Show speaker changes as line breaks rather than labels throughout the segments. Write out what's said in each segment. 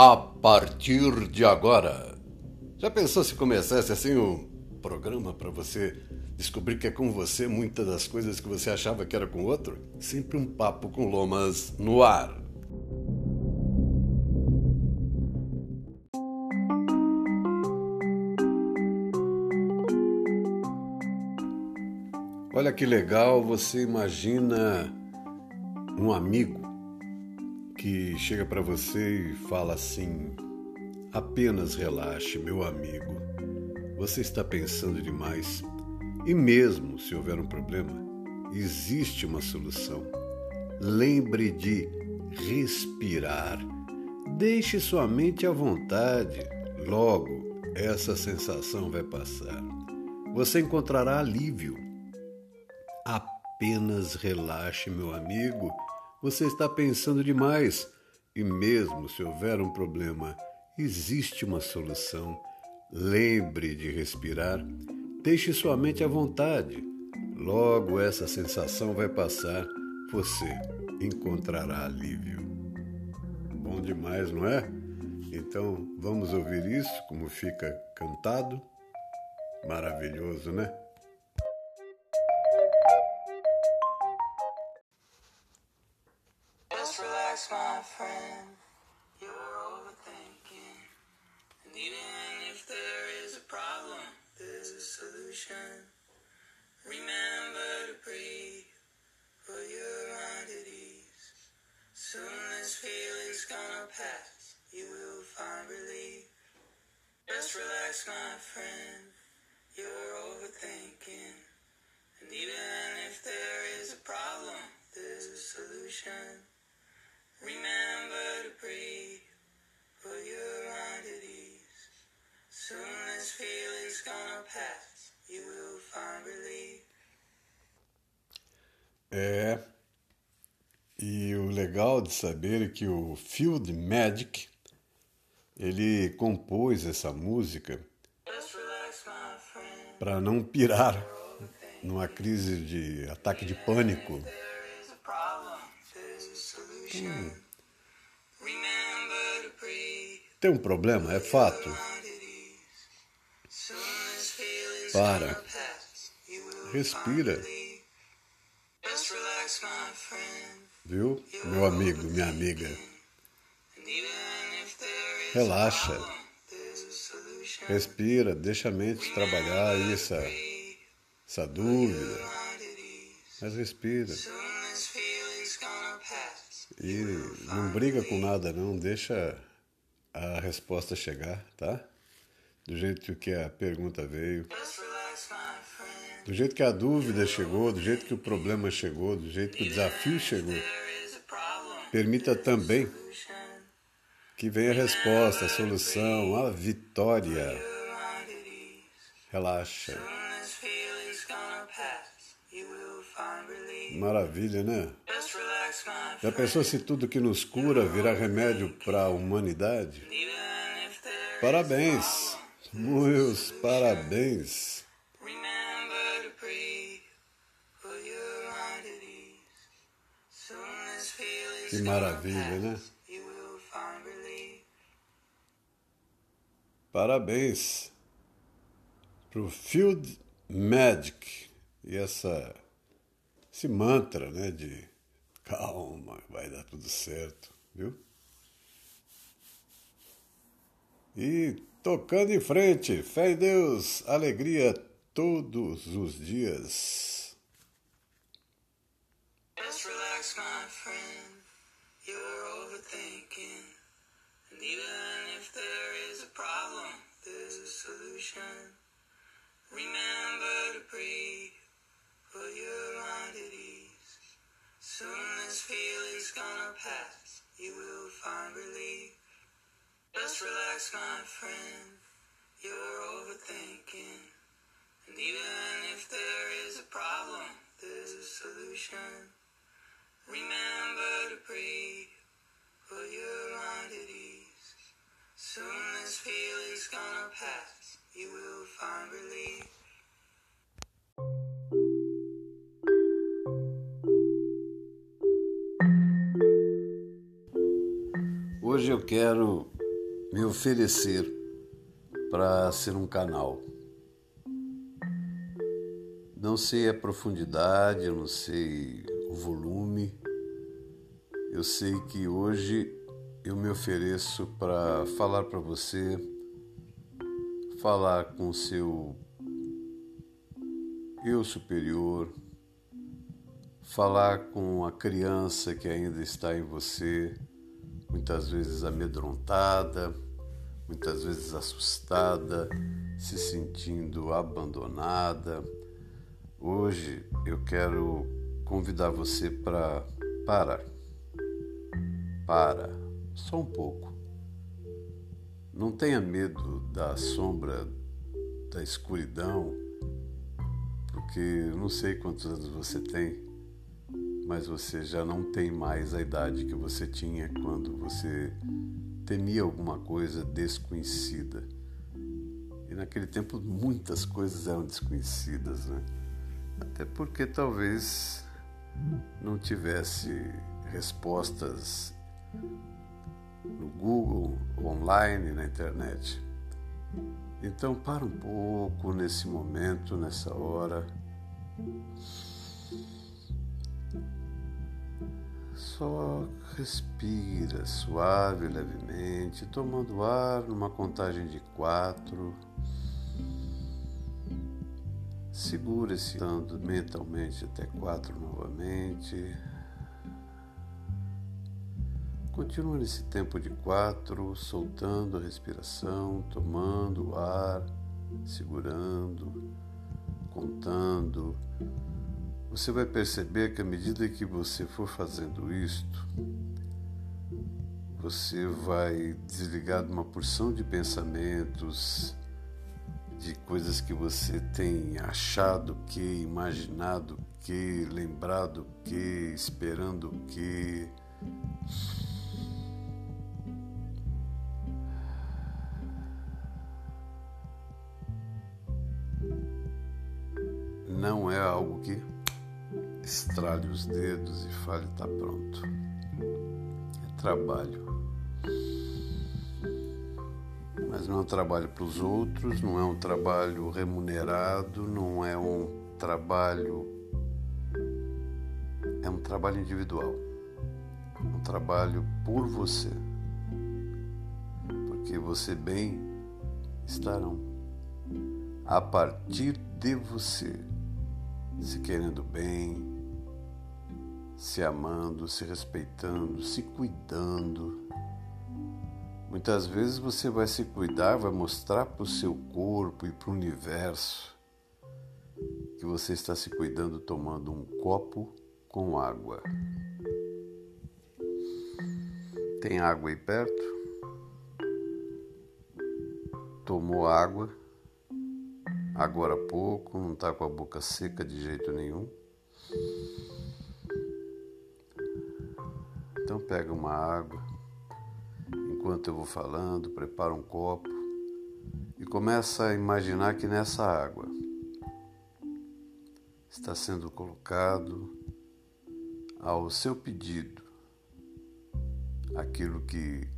a partir de agora. Já pensou se começasse assim um programa para você descobrir que é com você muitas das coisas que você achava que era com outro? Sempre um papo com lomas no ar. Olha que legal, você imagina um amigo que chega para você e fala assim: apenas relaxe, meu amigo. Você está pensando demais. E mesmo se houver um problema, existe uma solução. Lembre de respirar. Deixe sua mente à vontade. Logo, essa sensação vai passar. Você encontrará alívio. Apenas relaxe, meu amigo você está pensando demais. E mesmo se houver um problema, existe uma solução. Lembre de respirar. Deixe sua mente à vontade. Logo essa sensação vai passar. Você encontrará alívio. Bom demais, não é? Então vamos ouvir isso como fica cantado. Maravilhoso, né? This feeling's gonna pass. You will find relief. Just relax, my friend. You're overthinking. And even if there is a problem, there's a solution. Remember to breathe, put your mind at ease. Soon this feeling's gonna pass, you will find relief. É. E o legal de saber é que o Field Magic ele compôs essa música para não pirar numa crise de ataque de pânico Hum. Tem um problema, é fato. Para. Respira. Viu, meu amigo, minha amiga? Relaxa. Respira, deixa a mente trabalhar isso, essa dúvida. Mas respira. E não briga com nada, não. Deixa a resposta chegar, tá? Do jeito que a pergunta veio. Do jeito que a dúvida chegou, do jeito que o problema chegou, do jeito que o desafio chegou. Permita também que venha a resposta, a solução, a vitória. Relaxa. Maravilha, né? Já pensou se tudo que nos cura virar remédio para a humanidade? Parabéns, meus parabéns. Que maravilha, né? Parabéns pro Field Magic e essa esse mantra, né, de Calma, vai dar tudo certo, viu? E tocando em frente, fé em Deus, alegria todos os dias. Just relax, my friend. You're overthinking. And even if there is a problem, there's a solution. Remember to breathe. Put your mind at ease. Soon this feeling's gonna pass, you will find relief. Just relax, my friend, you're overthinking. And even if there is a problem, there's a solution. Remember to breathe, put your mind at ease. Soon this feeling's gonna pass, you will find relief. Hoje eu quero
me oferecer para ser um canal. Não sei a profundidade, não sei o volume. Eu sei que hoje eu me ofereço para falar para você, falar com o seu eu superior, falar com a criança que ainda está em você, muitas vezes amedrontada, muitas vezes assustada, se sentindo abandonada. Hoje eu quero convidar você para parar. Para, só um pouco. Não tenha medo da sombra, da escuridão, porque eu não sei quantos anos você tem mas você já não tem mais a idade que você tinha quando você temia alguma coisa desconhecida. E naquele tempo muitas coisas eram desconhecidas, né? Até porque talvez não tivesse respostas no Google, online, na internet. Então para um pouco nesse momento, nessa hora. Só respira suave, levemente, tomando ar numa contagem de quatro. Segura esse dando mentalmente até quatro novamente. Continua nesse tempo de quatro, soltando a respiração, tomando o ar, segurando, contando você vai perceber que à medida que você for fazendo isto, você vai desligar de uma porção de pensamentos, de coisas que você tem achado que, imaginado que, lembrado que, esperando que. Não é algo que estrale os dedos e fale: está pronto. É trabalho. Mas não é um trabalho para os outros, não é um trabalho remunerado, não é um trabalho. É um trabalho individual. Um trabalho por você. Porque você bem estarão a partir de você, se querendo bem, se amando, se respeitando, se cuidando. Muitas vezes você vai se cuidar, vai mostrar para o seu corpo e para o universo que você está se cuidando tomando um copo com água. Tem água aí perto? Tomou água agora há pouco, não está com a boca seca de jeito nenhum. Então pega uma água, enquanto eu vou falando, prepara um copo e começa a imaginar que nessa água está sendo colocado ao seu pedido aquilo que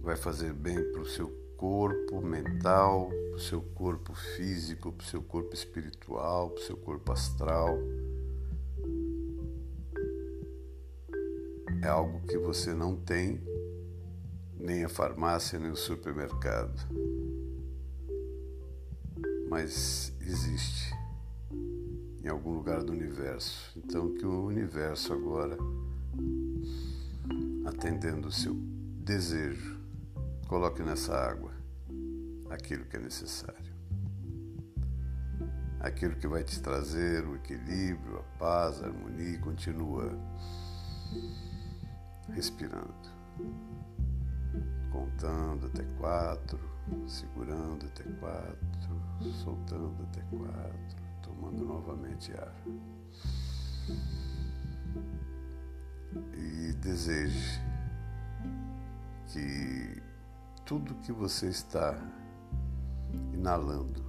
vai fazer bem para o seu corpo mental, para o seu corpo físico, para o seu corpo espiritual, para o seu corpo astral. É algo que você não tem, nem a farmácia, nem o supermercado. Mas existe em algum lugar do universo. Então, que o universo agora, atendendo o seu desejo, coloque nessa água aquilo que é necessário. Aquilo que vai te trazer o equilíbrio, a paz, a harmonia e continua respirando, contando até quatro, segurando até quatro, soltando até quatro, tomando novamente ar. E deseje que tudo que você está inalando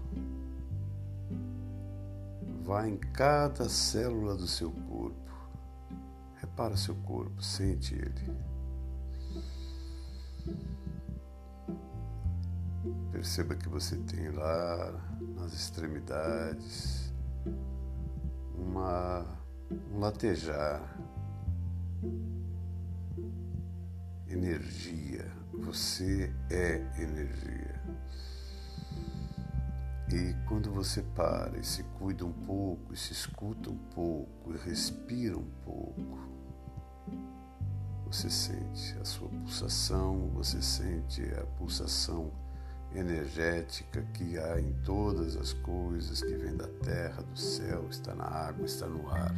vá em cada célula do seu corpo Repara seu corpo, sente ele. Perceba que você tem lá nas extremidades uma, um latejar, energia. Você é energia. E quando você para e se cuida um pouco, e se escuta um pouco, e respira um pouco, você sente a sua pulsação, você sente a pulsação energética que há em todas as coisas que vem da terra, do céu, está na água, está no ar.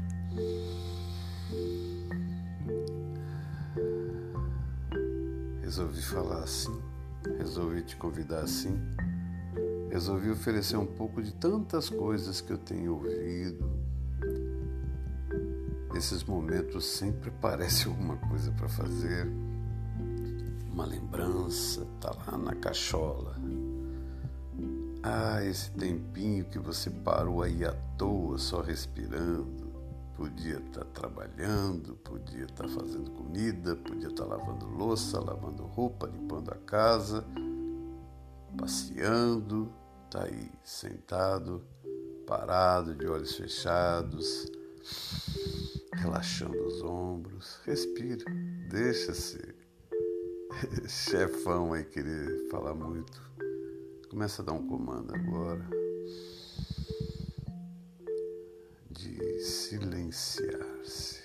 Resolvi falar assim, resolvi te convidar assim, resolvi oferecer um pouco de tantas coisas que eu tenho ouvido. Esses momentos sempre parece alguma coisa para fazer uma lembrança, tá lá na cachola. Ah, esse tempinho que você parou aí à toa, só respirando. Podia estar tá trabalhando, podia estar tá fazendo comida, podia estar tá lavando louça, lavando roupa, limpando a casa, passeando, tá aí sentado, parado, de olhos fechados, relaxando os ombros. Respira, deixa-se chefão aí querer falar muito. Começa a dar um comando agora de silenciar-se.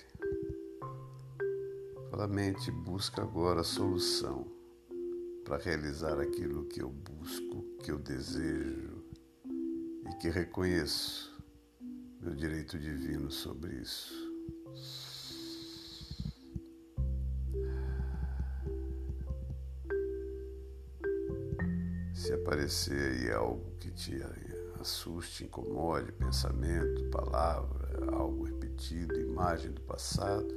Fala, mente, busca agora a solução para realizar aquilo que eu busco, que eu desejo e que reconheço meu direito divino sobre isso. Aparecer aí algo que te assuste, incomode, pensamento, palavra, algo repetido, imagem do passado,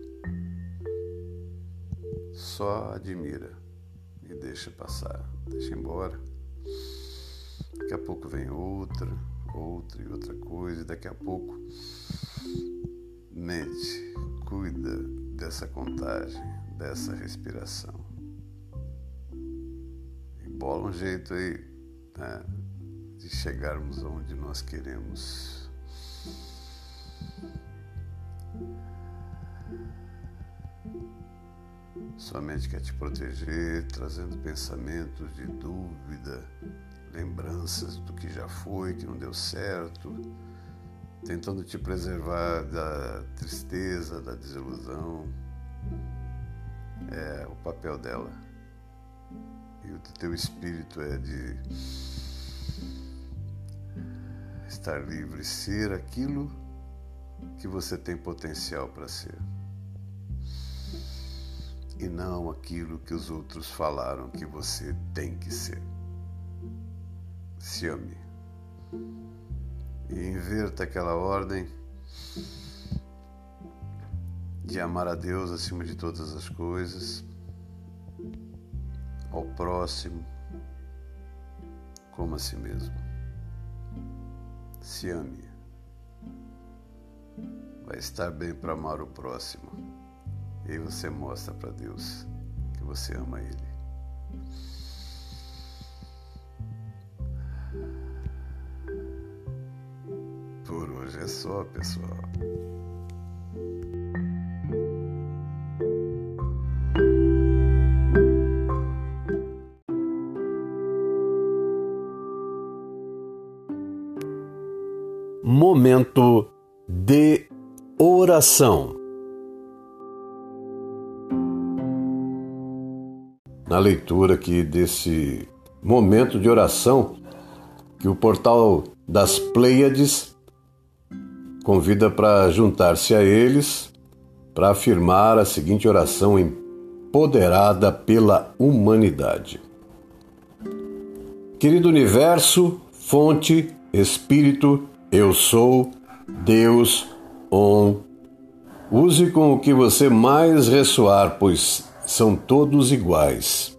só admira e deixa passar, deixa embora. Daqui a pouco vem outra, outra e outra coisa, e daqui a pouco mente, cuida dessa contagem, dessa respiração bola um jeito aí né, de chegarmos onde nós queremos. Sua mente quer te proteger, trazendo pensamentos de dúvida, lembranças do que já foi, que não deu certo, tentando te preservar da tristeza, da desilusão. É o papel dela e o teu espírito é de estar livre, ser aquilo que você tem potencial para ser. E não aquilo que os outros falaram que você tem que ser. Se ame. E inverta aquela ordem de amar a Deus acima de todas as coisas ao próximo como a si mesmo. Se ame. Vai estar bem para amar o próximo. E aí você mostra para Deus que você ama Ele. Por hoje é só, pessoal. Momento de oração. Na leitura aqui desse momento de oração, que o portal das Pleiades convida para juntar-se a eles para afirmar a seguinte oração empoderada pela humanidade. Querido universo, fonte, espírito, eu sou Deus On. Use com o que você mais ressoar, pois são todos iguais.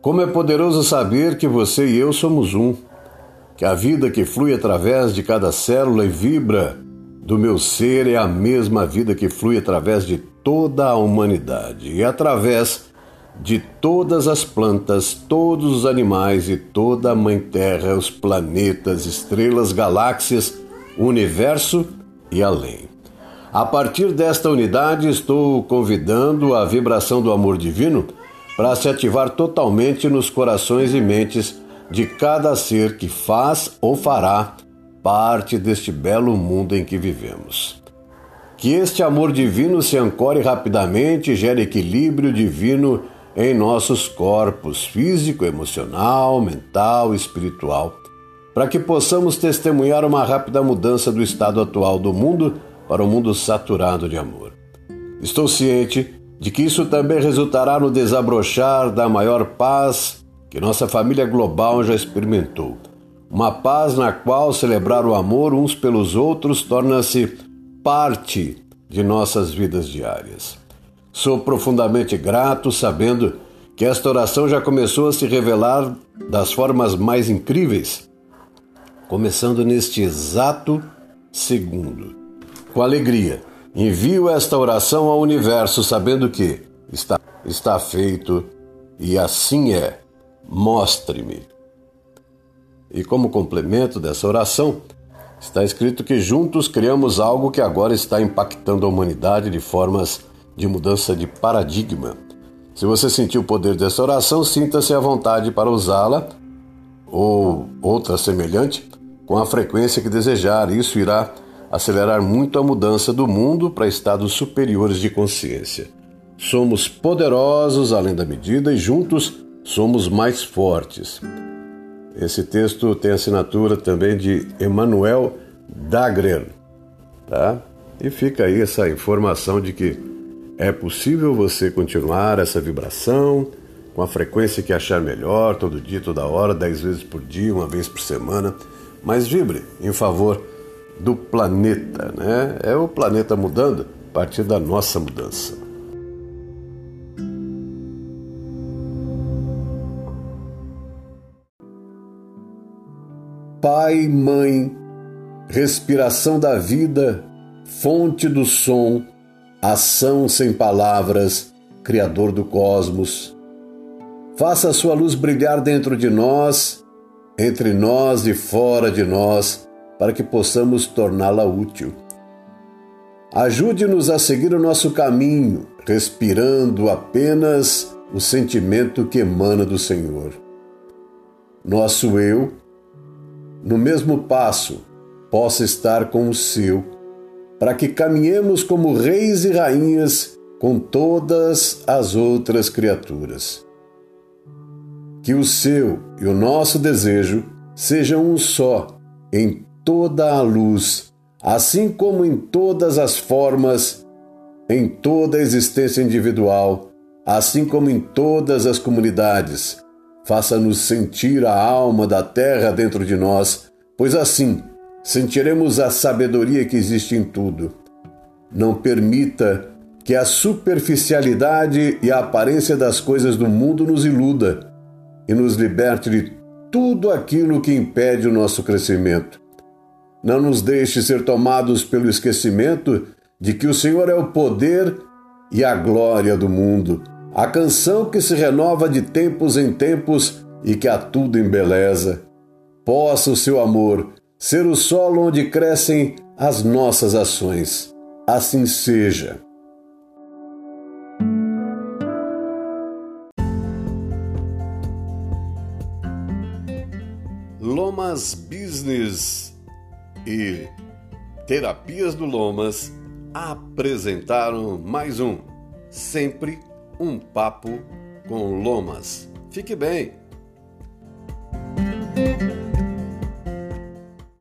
Como é poderoso saber que você e eu somos um, que a vida que flui através de cada célula e vibra do meu ser é a mesma vida que flui através de toda a humanidade e através de todas as plantas, todos os animais e toda a Mãe Terra, os planetas, estrelas, galáxias, universo e além. A partir desta unidade, estou convidando a vibração do amor divino para se ativar totalmente nos corações e mentes de cada ser que faz ou fará parte deste belo mundo em que vivemos. Que este amor divino se ancore rapidamente e gere equilíbrio divino em nossos corpos físico, emocional, mental espiritual, para que possamos testemunhar uma rápida mudança do estado atual do mundo para um mundo saturado de amor. Estou ciente de que isso também resultará no desabrochar da maior paz que nossa família global já experimentou. Uma paz na qual celebrar o amor uns pelos outros torna-se parte de nossas vidas diárias. Sou profundamente grato sabendo que esta oração já começou a se revelar das formas mais incríveis, começando neste exato segundo. Com alegria, envio esta oração ao universo sabendo que está, está feito e assim é. Mostre-me. E como complemento dessa oração, está escrito que juntos criamos algo que agora está impactando a humanidade de formas de mudança de paradigma. Se você sentiu o poder dessa oração, sinta-se à vontade para usá-la ou outra semelhante com a frequência que desejar. Isso irá acelerar muito a mudança do mundo para estados superiores de consciência. Somos poderosos além da medida e juntos somos mais fortes. Esse texto tem assinatura também de Emmanuel Dagren, tá? E fica aí essa informação de que é possível você continuar essa vibração com a frequência que achar melhor, todo dia, toda hora, dez vezes por dia, uma vez por semana, mas vibre em favor do planeta, né? É o planeta mudando a partir da nossa mudança. Pai, mãe, respiração da vida, fonte do som, ação sem palavras, Criador do cosmos. Faça a sua luz brilhar dentro de nós, entre nós e fora de nós, para que possamos torná-la útil. Ajude-nos a seguir o nosso caminho, respirando apenas o sentimento que emana do Senhor. Nosso eu, no mesmo passo, possa estar com o seu para que caminhemos como reis e rainhas com todas as outras criaturas. Que o seu e o nosso desejo sejam um só em toda a luz, assim como em todas as formas, em toda a existência individual, assim como em todas as comunidades. Faça-nos sentir a alma da terra dentro de nós, pois assim sentiremos a sabedoria que existe em tudo. Não permita que a superficialidade e a aparência das coisas do mundo nos iluda e nos liberte de tudo aquilo que impede o nosso crescimento. Não nos deixe ser tomados pelo esquecimento de que o Senhor é o poder e a glória do mundo, a canção que se renova de tempos em tempos e que a tudo embeleza. Possa o seu amor ser o solo onde crescem as nossas ações. Assim seja. Lomas Business e Terapias do Lomas apresentaram mais um Sempre um Papo com Lomas. Fique bem!